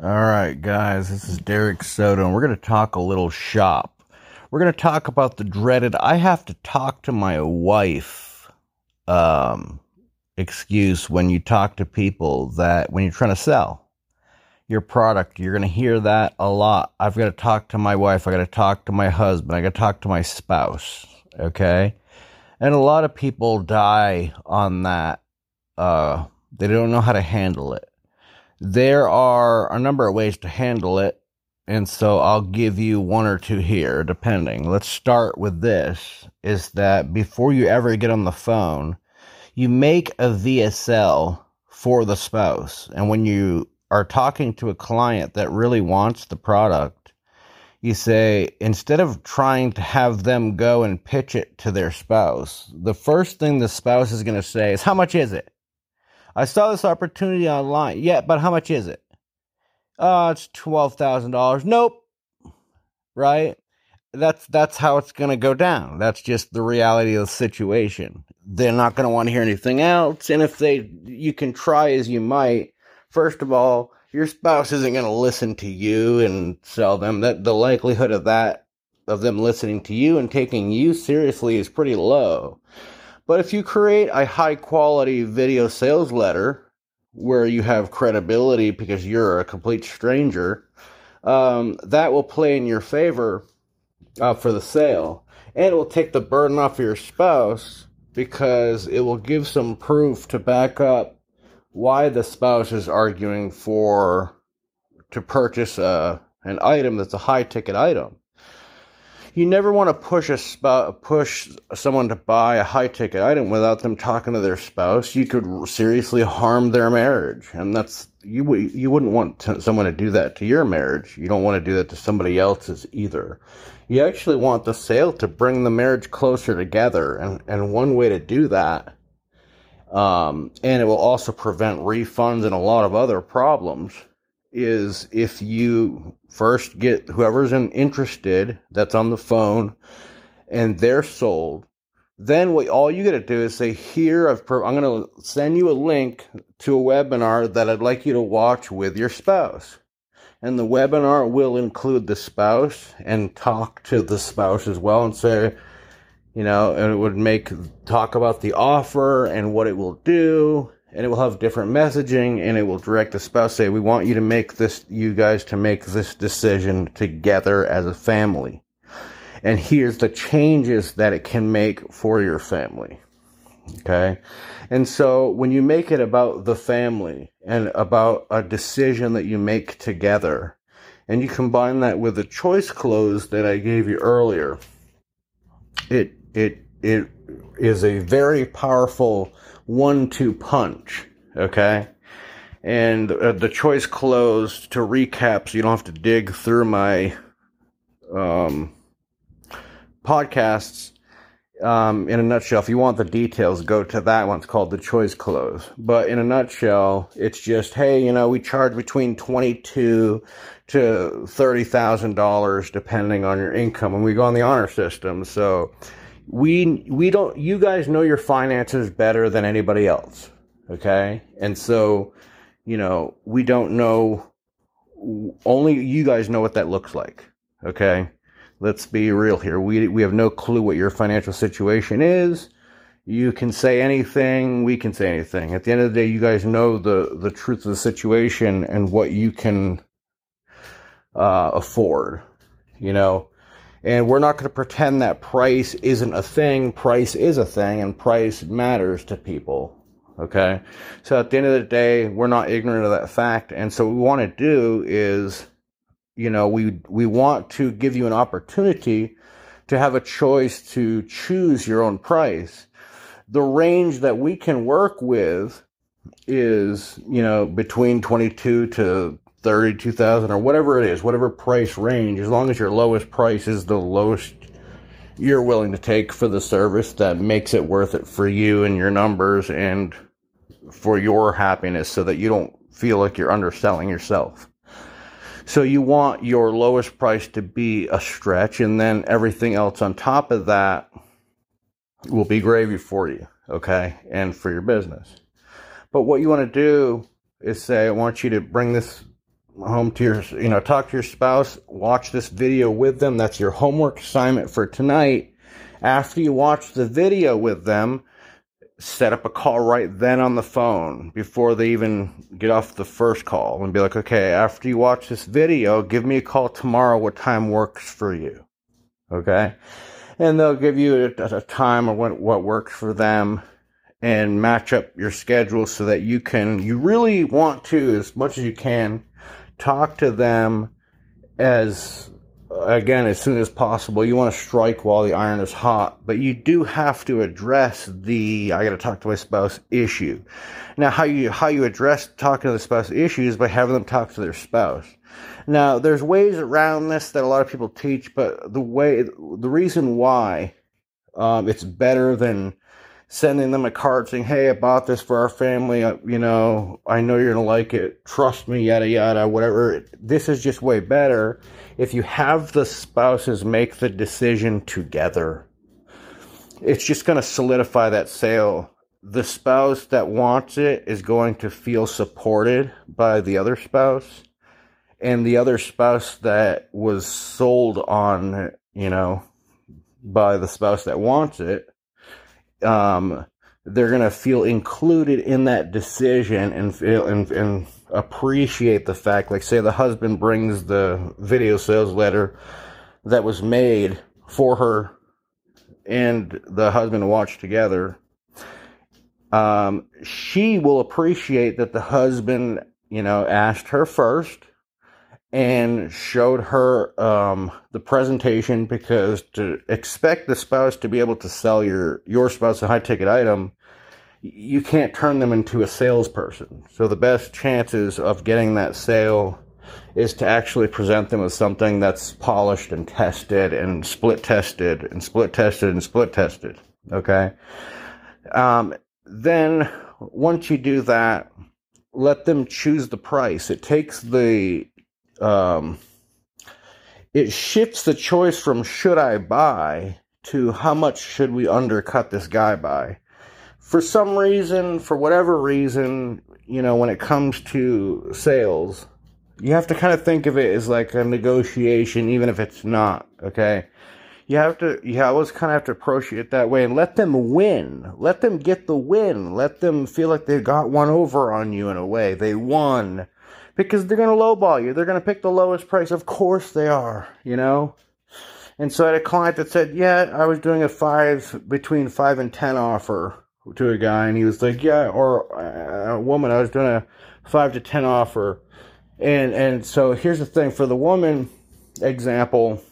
All right, guys, this is Derek Soto, and we're going to talk a little shop. We're going to talk about the dreaded I have to talk to my wife um, excuse when you talk to people that when you're trying to sell your product, you're going to hear that a lot. I've got to talk to my wife, I got to talk to my husband, I got to talk to my spouse, okay? And a lot of people die on that. Uh, they don't know how to handle it there are a number of ways to handle it, and so I'll give you one or two here, depending. Let's start with this is that before you ever get on the phone, you make a VSL for the spouse. And when you are talking to a client that really wants the product, you say, instead of trying to have them go and pitch it to their spouse, the first thing the spouse is going to say is, How much is it? I saw this opportunity online. Yeah, but how much is it? Uh, it's twelve thousand dollars. Nope. Right? That's that's how it's gonna go down. That's just the reality of the situation. They're not gonna want to hear anything else. And if they you can try as you might, first of all, your spouse isn't gonna listen to you and sell them. That the likelihood of that of them listening to you and taking you seriously is pretty low. But if you create a high quality video sales letter where you have credibility because you're a complete stranger, um, that will play in your favor uh, for the sale. And it will take the burden off your spouse because it will give some proof to back up why the spouse is arguing for to purchase a, uh, an item that's a high ticket item you never want to push a sp- push someone to buy a high ticket item without them talking to their spouse. You could seriously harm their marriage, and that's you. You wouldn't want to, someone to do that to your marriage. You don't want to do that to somebody else's either. You actually want the sale to bring the marriage closer together, and and one way to do that, um, and it will also prevent refunds and a lot of other problems is if you first get whoever's interested that's on the phone and they're sold then what all you got to do is say here i i'm going to send you a link to a webinar that i'd like you to watch with your spouse. And the webinar will include the spouse and talk to the spouse as well and say you know and it would make talk about the offer and what it will do and it will have different messaging and it will direct the spouse say we want you to make this you guys to make this decision together as a family. And here's the changes that it can make for your family. Okay? And so when you make it about the family and about a decision that you make together and you combine that with the choice close that I gave you earlier it it it is a very powerful one two punch. Okay. And uh, the choice closed to recap so you don't have to dig through my um, podcasts. Um, in a nutshell, if you want the details, go to that one. It's called the choice close. But in a nutshell, it's just, hey, you know, we charge between twenty-two to thirty thousand dollars depending on your income, and we go on the honor system. So we we don't you guys know your finances better than anybody else okay? And so you know we don't know only you guys know what that looks like okay? Let's be real here. We we have no clue what your financial situation is. You can say anything we can say anything. At the end of the day you guys know the the truth of the situation and what you can uh, afford you know and we're not going to pretend that price isn't a thing. Price is a thing and price matters to people. Okay. So at the end of the day, we're not ignorant of that fact. And so what we want to do is, you know, we, we want to give you an opportunity to have a choice to choose your own price. The range that we can work with is, you know, between 22 to thirty-two thousand or whatever it is, whatever price range, as long as your lowest price is the lowest you're willing to take for the service that makes it worth it for you and your numbers and for your happiness so that you don't feel like you're underselling yourself. So you want your lowest price to be a stretch and then everything else on top of that will be gravy for you, okay? And for your business. But what you want to do is say, I want you to bring this home to your, you know, talk to your spouse, watch this video with them. That's your homework assignment for tonight. After you watch the video with them, set up a call right then on the phone before they even get off the first call and be like, okay, after you watch this video, give me a call tomorrow. What time works for you? Okay. And they'll give you a, a time or what, what works for them and match up your schedule so that you can, you really want to, as much as you can, talk to them as again as soon as possible. You want to strike while the iron is hot but you do have to address the i got to talk to my spouse issue. Now how you how you address talking to the spouse issue is by having them talk to their spouse. Now there's ways around this that a lot of people teach but the way the reason why um, it's better than sending them a card saying, Hey, I bought this for our family. Uh, you know, I know you're going to like it. Trust me, yada, yada, whatever. This is just way better if you have the spouses make the decision together. It's just going to solidify that sale. The spouse that wants it is going to feel supported by the other spouse. And the other spouse that was sold on, you know, by the spouse that wants it um, they're going to feel included in that decision and feel and, and appreciate the fact like say the husband brings the video sales letter that was made for her and the husband watch together um, she will appreciate that the husband you know asked her first and showed her um, the presentation because to expect the spouse to be able to sell your your spouse a high ticket item, you can't turn them into a salesperson. So the best chances of getting that sale is to actually present them with something that's polished and tested and split tested and split tested and split tested. Okay. Um, then once you do that, let them choose the price. It takes the um, it shifts the choice from should I buy to how much should we undercut this guy by. For some reason, for whatever reason, you know, when it comes to sales, you have to kind of think of it as like a negotiation, even if it's not, okay? You have to, you always kind of have to approach it that way and let them win. Let them get the win. Let them feel like they got one over on you in a way. They won because they're going to lowball you. They're going to pick the lowest price. Of course they are, you know? And so I had a client that said, Yeah, I was doing a five, between five and 10 offer to a guy. And he was like, Yeah, or uh, a woman, I was doing a five to 10 offer. And, and so here's the thing for the woman example,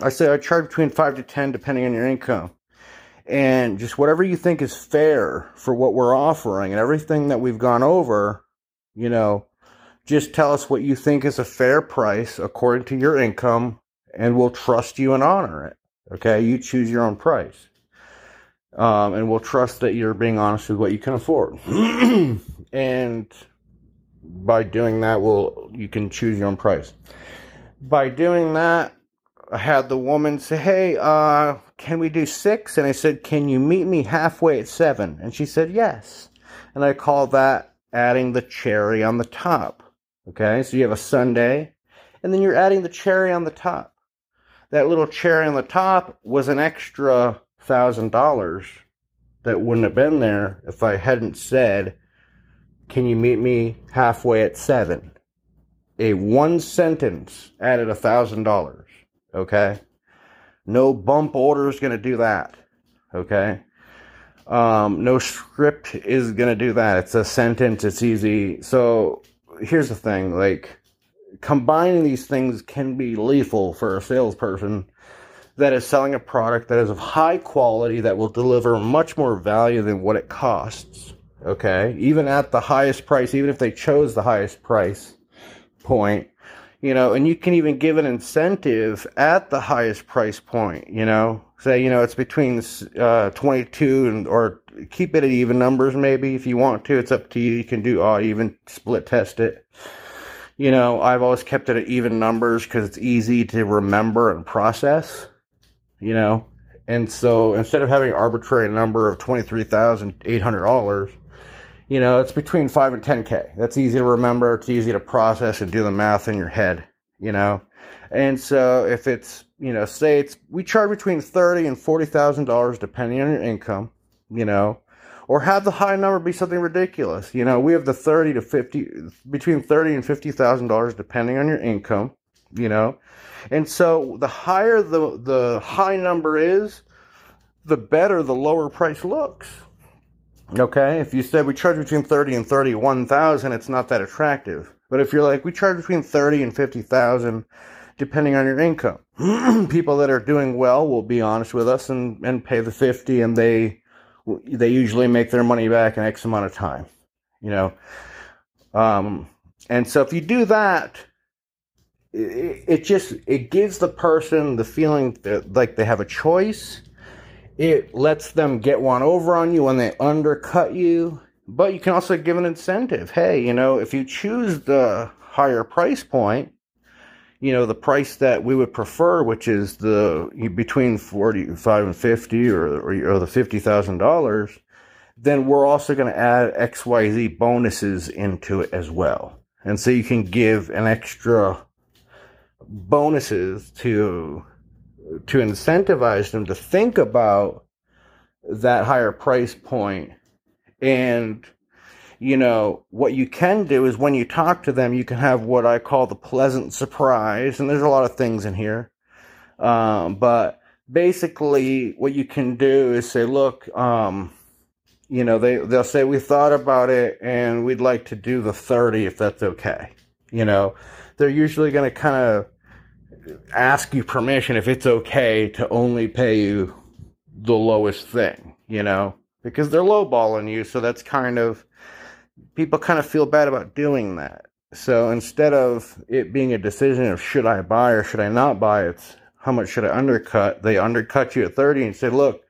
I say I charge between five to 10 depending on your income. And just whatever you think is fair for what we're offering and everything that we've gone over, you know, just tell us what you think is a fair price according to your income, and we'll trust you and honor it. Okay, you choose your own price. Um, and we'll trust that you're being honest with what you can afford. and by doing that, will you can choose your own price. By doing that, I had the woman say, "Hey, uh, can we do six? And I said, "Can you meet me halfway at seven? And she said, "Yes." And I call that adding the cherry on the top. Okay, so you have a sundae, and then you're adding the cherry on the top. That little cherry on the top was an extra thousand dollars that wouldn't have been there if I hadn't said, Can you meet me halfway at seven? A one sentence added a thousand dollars. Okay? No bump order is going to do that. Okay? Um, no script is going to do that. It's a sentence, it's easy. So here's the thing like combining these things can be lethal for a salesperson that is selling a product that is of high quality that will deliver much more value than what it costs okay? Even at the highest price even if they chose the highest price point you know and you can even give an incentive at the highest price point you know say you know it's between uh, 22 and or keep it at even numbers maybe if you want to. It's up to you. You can do odd even split test it. You know i've always kept it at even numbers because it's easy to remember and process you know? And so instead of having an arbitrary number of $23800 You know, it's between 5 and 10K. That's easy to remember. It's easy to process and do the math in your head, you know. And so if it's, you know, say it's, we charge between 30 and $40,000 depending on your income, you know, or have the high number be something ridiculous. You know, we have the 30 to 50, between 30 and $50,000 depending on your income, you know. And so the higher the, the high number is, the better the lower price looks. Okay, if you said we charge between 30 and 31,000, it's not that attractive. But if you're like, we charge between 30 and 50,000, depending on your income. People that are doing well will be honest with us and, and pay the 50 and they, they usually make their money back in X amount of time, you know? Um, and so if you do that, it, it just, it gives the person the feeling that like they have a choice it lets them get one over on you when they undercut you. But you can also give an incentive. Hey, you know, if you choose the higher price point, you know, the price that we would prefer, which is the between 45 and 50 or, or, or the $50,000, then we're also going to add XYZ bonuses into it as well. And so you can give an extra bonuses to to incentivize them to think about that higher price point and you know what you can do is when you talk to them you can have what i call the pleasant surprise and there's a lot of things in here. Um, but basically what you can do is say look um, you know they they'll say we thought about it and we'd like to do the 30 if that's okay you know they're usually going to kind of ask you permission if it's okay to only pay you the lowest thing, you know, because they're lowballing you. So that's kind of, people kind of feel bad about doing that. So instead of it being a decision of should I buy or should I not buy, it's how much should I undercut? They undercut you at 30 and say, look,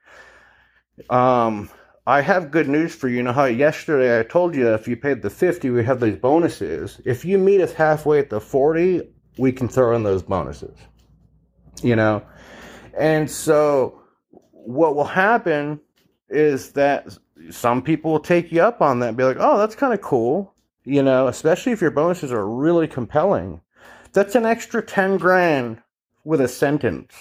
um, I have good news for you. You know how yesterday I told you if you paid the 50, we have these bonuses. If you meet us halfway at the 40, we can throw in those bonuses. You know? And so what will happen is that some people will take you up on that and be like, oh, that's kind of cool. You know, especially if your bonuses are really compelling. That's an extra 10 grand with a sentence.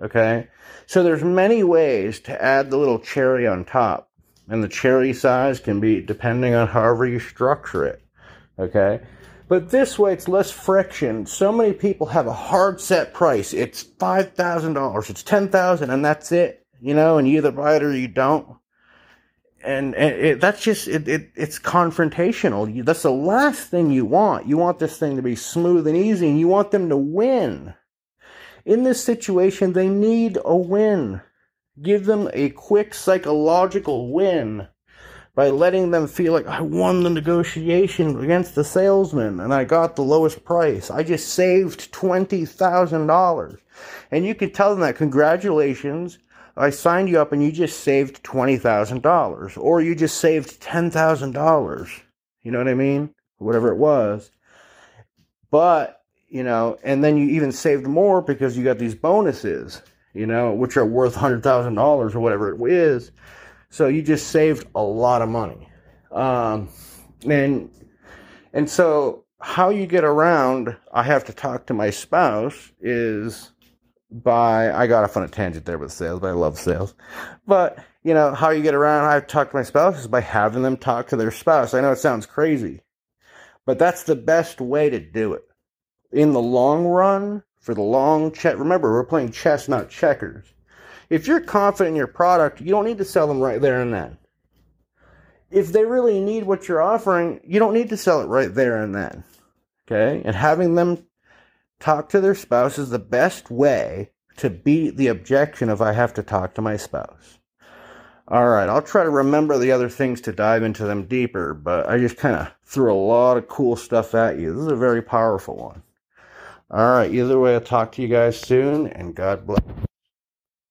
Okay. So there's many ways to add the little cherry on top. And the cherry size can be depending on however you structure it. Okay. But this way, it's less friction. So many people have a hard set price. It's five thousand dollars. It's ten thousand, and that's it. You know, and you either buy it or you don't. And, it, that's just it, it. It's confrontational. You, that's the last thing you want. You want this thing to be smooth and easy, and you want them to win. In this situation, they need a win. Give them a quick psychological win by letting them feel like I won the negotiation against the salesman and I got the lowest price. I just saved $20,000. And you can tell them that congratulations, I signed you up and you just saved $20,000 or you just saved $10,000. You know what I mean? Whatever it was. But, you know, and then you even saved more because you got these bonuses, you know, which are worth $100,000 or whatever it is so you just saved a lot of money. Um, and, and so how you get around, I have to talk to my spouse is by, I got off on a tangent there with sales, but I love sales. But, you know, how you get around, I talk to my spouse is by having them talk to their spouse. I know it sounds crazy, but that's the best way to do it. In the long run, for the long check, remember, we're playing chess, not checkers. If you're confident in your product, you don't need to sell them right there and then. If they really need what you're offering, you don't need to sell it right there and then. Okay? And having them talk to their spouse is the best way to beat the objection of I have to talk to my spouse. All right, I'll try to remember the other things to dive into them deeper, but I just kind of threw a lot of cool stuff at you. This is a very powerful one. All right, either way, I'll talk to you guys soon, and God bless.